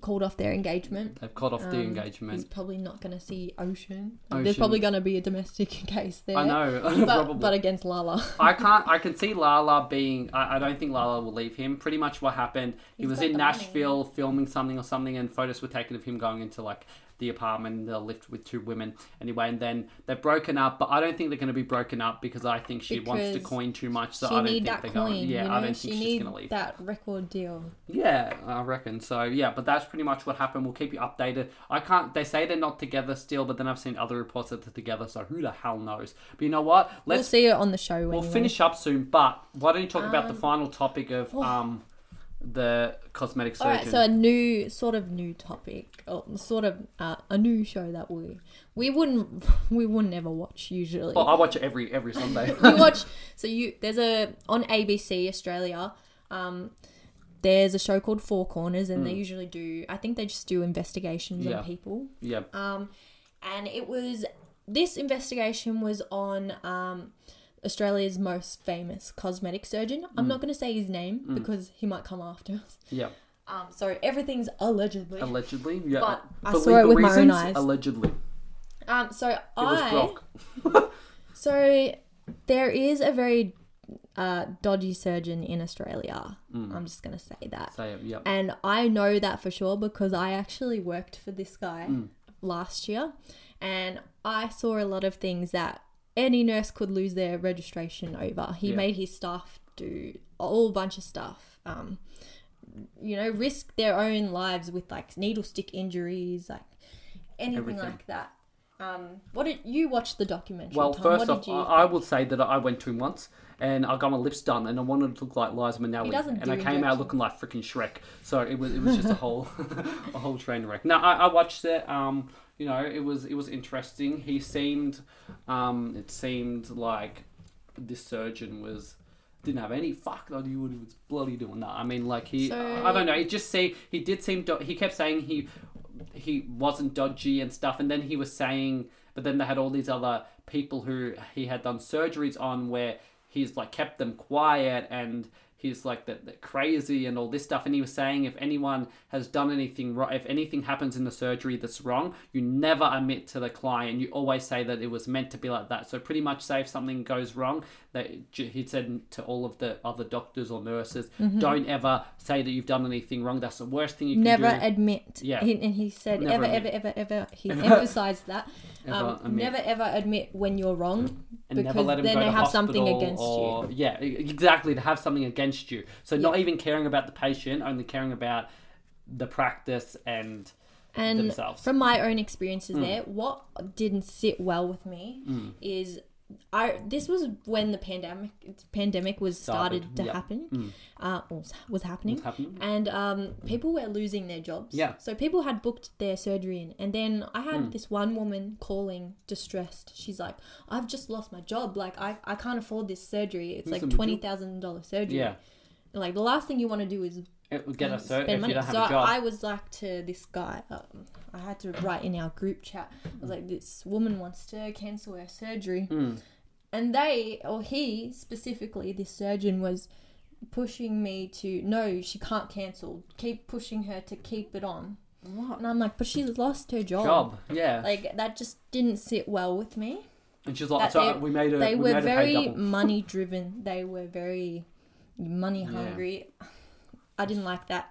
called off their engagement. They've cut off the Um, He's engagement. probably not going to see Ocean. There's probably going to be a domestic case there. I know, but but against Lala. I can't. I can see Lala being. I, I don't think Lala will leave him. Pretty much what happened. He He's was got in the money. Nashville filming something or something, and photos were taken of him going into like the apartment the lift with two women. Anyway, and then they've broken up. But I don't think they're going to be broken up because I think she wants to coin too much. So I don't think they're coin. going. Yeah, you know? I don't she think she's going to leave. that record deal. Yeah, I reckon so. Yeah, but that's pretty much what happened. We'll keep you updated. I can't. They say they're not together still, but then I've seen other reports that they're together. So who the hell knows? But you know what? we'll Let's see it on the show. we'll anyway. finish up soon. But why don't you talk about the final topic of um the cosmetic surgeon? right, so a new sort of new topic, or sort of uh, a new show that we we wouldn't we wouldn't ever watch usually. oh, I watch it every every Sunday. we watch so you there's a on ABC Australia. Um, there's a show called Four Corners, and they usually do. I think they just do investigations Hmm. Yeah. on people. yeah, Um, and it was this investigation was on um, Australia's most famous cosmetic surgeon. I'm not going to say his name because he might come after us. Yeah. Um, so everything's allegedly. Allegedly. Yeah. But I For saw it with my own eyes. Allegedly. um, so It I. So there is a very uh, dodgy surgeon in Australia. I'm just going to say that. Say it. Yep. And I know that for sure because I actually worked for this guy last year and I saw a lot of things that any nurse could lose their registration over. He Yeah. made his staff do a whole bunch of stuff. Um, you know, risk their own lives with like needle stick injuries, like anything Everything. like that. Um, what did you watch the documentary? Well, Tom? first what off, did you I, I will say that I went to him once and I got my lips done and I wanted to look like Liza Minnelli. doesn't and I came out looking like freaking Shrek. So it was it was just a whole a whole train wreck. No, I, I watched it. Um, you know, it was it was interesting. He seemed, um, it seemed like this surgeon was didn't have any fuck idea what he was bloody doing. that. I mean like he, So- I don't know. It just see he did seem do- he kept saying he he wasn't dodgy and stuff, and then he was saying, but then they had all these other people who he had done surgeries on where he's like kept them quiet and he's like that crazy and all this stuff. And he was saying if anyone has done anything wrong if anything happens in the surgery that's wrong you never admit to the client. You always say that it was meant to be like that. So pretty much say if something goes wrong that he said to all of the other doctors or nurses don't ever say that you've done anything wrong that's the worst thing you can never do Never admit. Yeah. He, and he said Never ever, ever, admit. ever, ever. He emphasized that. Ever um, never ever admit when you're wrong and because never let him then they have something against or, you. Yeah, exactly. To have something against you. So not even caring about the patient, only caring about the practice and And themselves. Mm. from my own experiences there, what didn't sit well with me is I this was when the pandemic pandemic was started, Started, to yeah. happen, uh, was, was happening, Was happening. and um, people were losing their jobs. Yeah. So people had booked their surgery in, and then I had Hmm. this one woman calling distressed. She's like, "I've just lost my job. Like I I can't afford this surgery. It's like Listen, would you- twenty thousand dollar surgery. yeah, Like the last thing you want to do is it would get a spend if money. you don't have so a job. I was like to this guy, um, I had to write in our group chat. I was like, this woman wants to cancel her surgery, Hmm. and they or he specifically, this surgeon was pushing me to no, she can't cancel. Keep pushing her to keep it on. What? And I'm like, but she's lost her job. Job, yeah. Like that just didn't sit well with me. and she's like, so they- we made a They we were very money driven. They were very money Yeah. I didn't like that.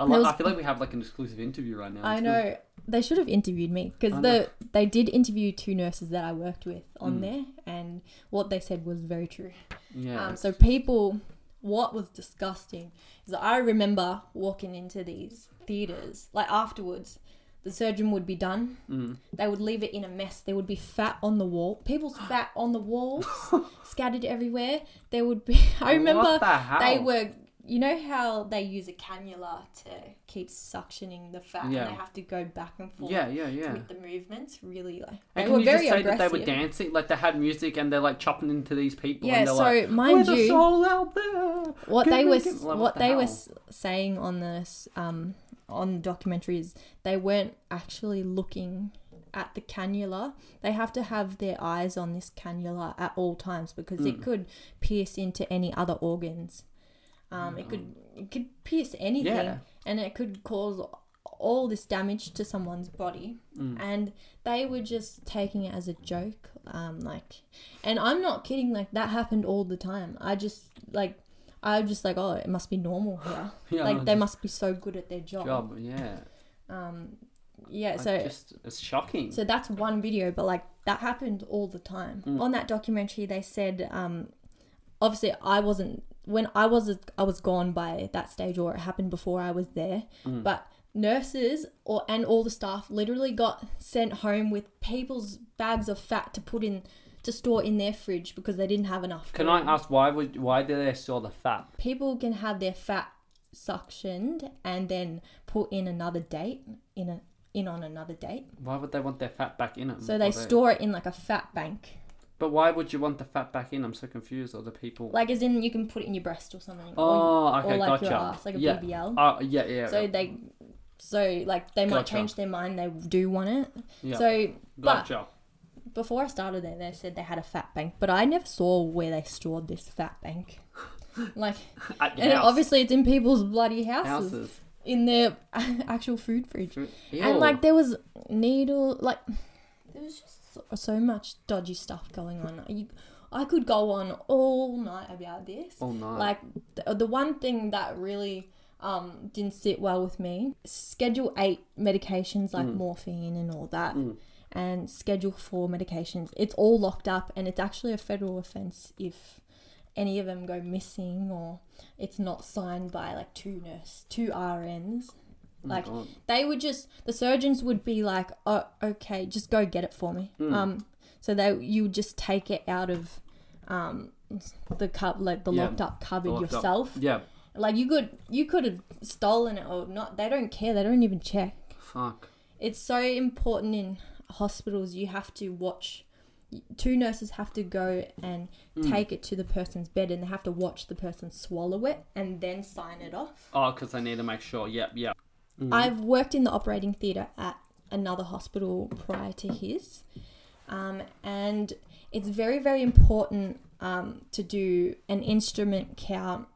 I, like, was- I feel like we have like an exclusive interview right now. I know they should have interviewed me because the they did interview two nurses that I worked with on Mm. there, and what they said was very true. Yeah. Um, so people, what was disgusting is I remember walking into these theaters like afterwards. The surgeon would be done. Mm. They would leave it in a mess. There would be fat on the wall. People's fat on the walls, scattered everywhere. There would be. I remember the they were. You know how they use a cannula to keep suctioning the fat, Yeah. and they have to go back and forth yeah, yeah, yeah. with the movements. Really, like they And were you very just say aggressive. that they were dancing, like they had music and they're like chopping into these people? Yeah, and they're so like, mind We're you- soul out there. what they were Like, what the they were hell? s- saying on this um on the documentary is they weren't actually looking at the cannula they have to have their eyes on this cannula at all times because Hmm. it could pierce into any other organs um it could it could pierce anything Yeah. and it could cause all this damage to someone's body Hmm. and they were just taking it as a joke um like and i'm not kidding like that happened all the time i just like i'm just like oh it must be normal here Yeah, like they must be so good at their job, job. Yeah. um yeah so just it's shocking. so that's one video, but like that happened all the time. Mm. On that documentary, they said, um, obviously, I wasn't when I was I was gone by that stage, or it happened before I was there. Mm. But nurses or and all the staff literally got sent home with people's bags of fat to put in to store in their fridge because they didn't have enough. Can for I ask why would why do they store the fat? People can have their fat suctioned and then put in another date in a in on another date. Why would they want their fat back in it? So they store it in like a fat bank. But why would you want the fat back in? I'm so confused. Other people. Like as in you can put it in your breast or something. oh, or, okay, or like gotcha. your ass, like a yeah. BBL. Oh, uh, yeah, yeah. so yeah. they so like they might Gotcha. change their mind, they do want it. yeah. So but gotcha. before I started there, they said they had a fat bank, but I never saw where they stored this fat bank. Like, and obviously it's in people's bloody houses, houses. in their actual food fridge, Ew. and like there was needle, like there was just so, much dodgy stuff going on. You, I could go on all night about this. All night. Like the, the one thing that really um, didn't sit well with me, Schedule Eight medications like morphine and all that, and Schedule Four medications. It's all locked up, and it's actually a federal offence if any of them go missing or it's not signed by like two nurse, two RNs. Like God. they would just the surgeons would be like, "Oh, okay, just go get it for me." Um, so they you would just take it out of um the cup like the Yeah. locked up cupboard Locked up. yourself. Yeah. Like you could you could have stolen it or not. They don't care. They don't even check. Fuck. It's so important in hospitals. You have to watch. Two nurses have to go and Hmm. take it to the person's bed, and they have to watch the person swallow it and then sign it off. Oh, because they need to make sure. Yep, yep. I've worked in the operating theatre at another hospital prior to his, um, and it's very, very important um, to do an instrument count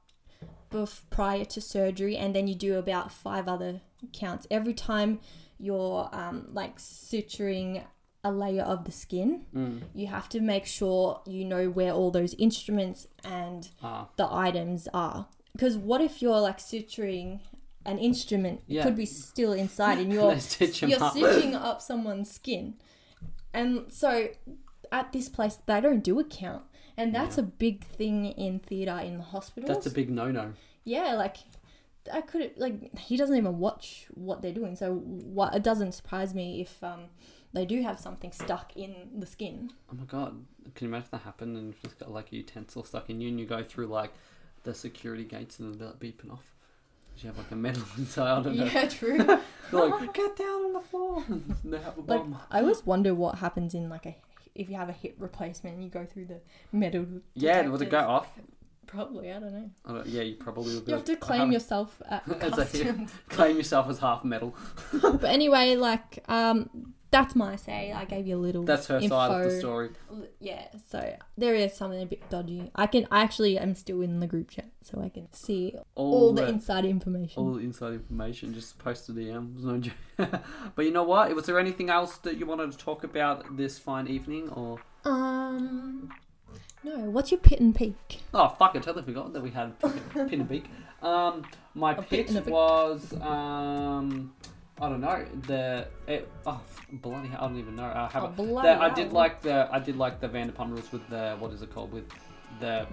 bef- prior to surgery, and then you do about five other counts every time you're um, like suturing a layer of the skin. You have to make sure you know where all those instruments and Ah. the items are. Because what if you're like suturing an instrument Yeah. could be still inside and you're you're up. stitching up someone's skin. And so at this place they don't do a count. And that's a big thing in theatre in the hospitals. That's a big no-no. yeah, like I could like he doesn't even watch what they're doing. So what it doesn't surprise me if um they do have something stuck in the skin. Oh my god, can you imagine that happened and you've just got like a utensil stuck in you and you go through like the security gates and they're beeping off? 'Cause You have like a metal inside. I don't know. Yeah, true. Like, get down on the floor. And they have a like bomb. I always wonder what happens in like a if you have a hip replacement and you go through the metal. Yeah, would it go detectors. off? Probably, I don't know. I don't, yeah, you probably would. be You have like, to I claim haven't- yourself at as a hip. customs. Claim yourself as half metal. but anyway, like um, that's my say. I gave you a little. That's her side of the story. Yeah, so there is something a bit dodgy. I can I actually am still in the group chat, so I can see all, All the the- inside information. All the inside information, just posted the DM. There's no joke. but you know what? Was there anything else that you wanted to talk about this fine evening, or? Um, no. What's your pit and peak? Oh fuck! I totally forgot that we had pin, pin and beak. Um, my pit pitch and a was um, I don't know the it, oh bloody hell, I don't even know. Uh, how Oh, bloody the, I did hell. like the I did like the Vanderpump rules with the what is it called with the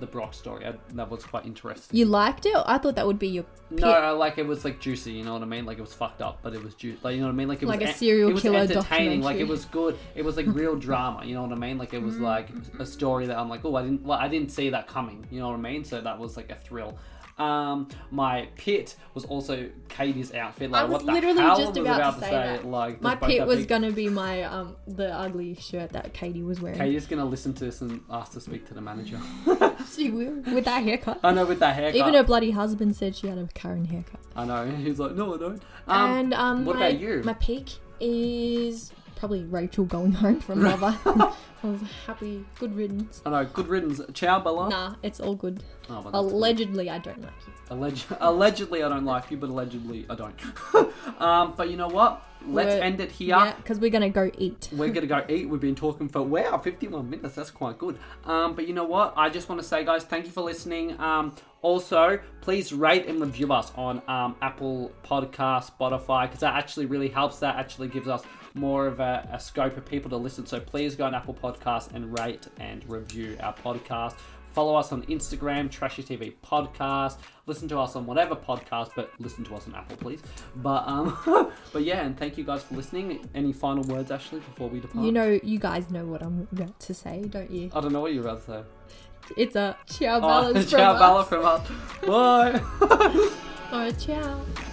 the Brock story. I, that was quite interesting. You liked it? I thought that would be your pit. No, I like it was like juicy. You know what I mean? Like it was fucked up, but it was juicy. Like you know what I mean? Like it Like was a serial it was killer entertaining. Like it was good. It was like real drama. You know what I mean? Like it was like a story that I'm like, oh, I didn't, well, I didn't see that coming. You know what I mean? So that was like a thrill. Um, my pit was also Katie's outfit. Like I was literally just was about, to say, that. Like My pit was big- gonna be my um the ugly shirt that Katie was wearing. Katie's gonna listen to this and ask to speak to the manager. She will with that haircut. I know with that haircut. Even her bloody husband said she had a Karen haircut. I know. He's like, no, I don't. Um, and um, what my, about you? My peak is probably Rachel going home from Lover. I was happy, good riddance. I know. Good riddance. Ciao, Bella. Nah, it's all good. Oh, well, that's good. Allegedly, I don't like you. Alleg- allegedly, I don't like you, but allegedly, I don't. um, but you know what? Let's We're- end it here. Yeah, because we're gonna go eat. We're gonna go eat. We've been talking for wow, 51 minutes. That's quite good. Um, but you know what? I just want to say, guys, thank you for listening. Um, also, please rate and review us on um, Apple Podcast, Spotify, because that actually really helps. That actually gives us more of a, a scope of people to listen. So please go on Apple Podcast and rate and review our podcast. Follow us on Instagram, Trashy TV Podcast. Listen to us on whatever podcast, but listen to us on Apple, please. But um, but yeah, and thank you guys for listening. Any final words, Ashley, before we depart? You know, you guys know what I'm about to say, don't you? I don't know what you're about to say. It's a ciao Oh, balance from ciao, Bella us. from us. Bye. Or ciao.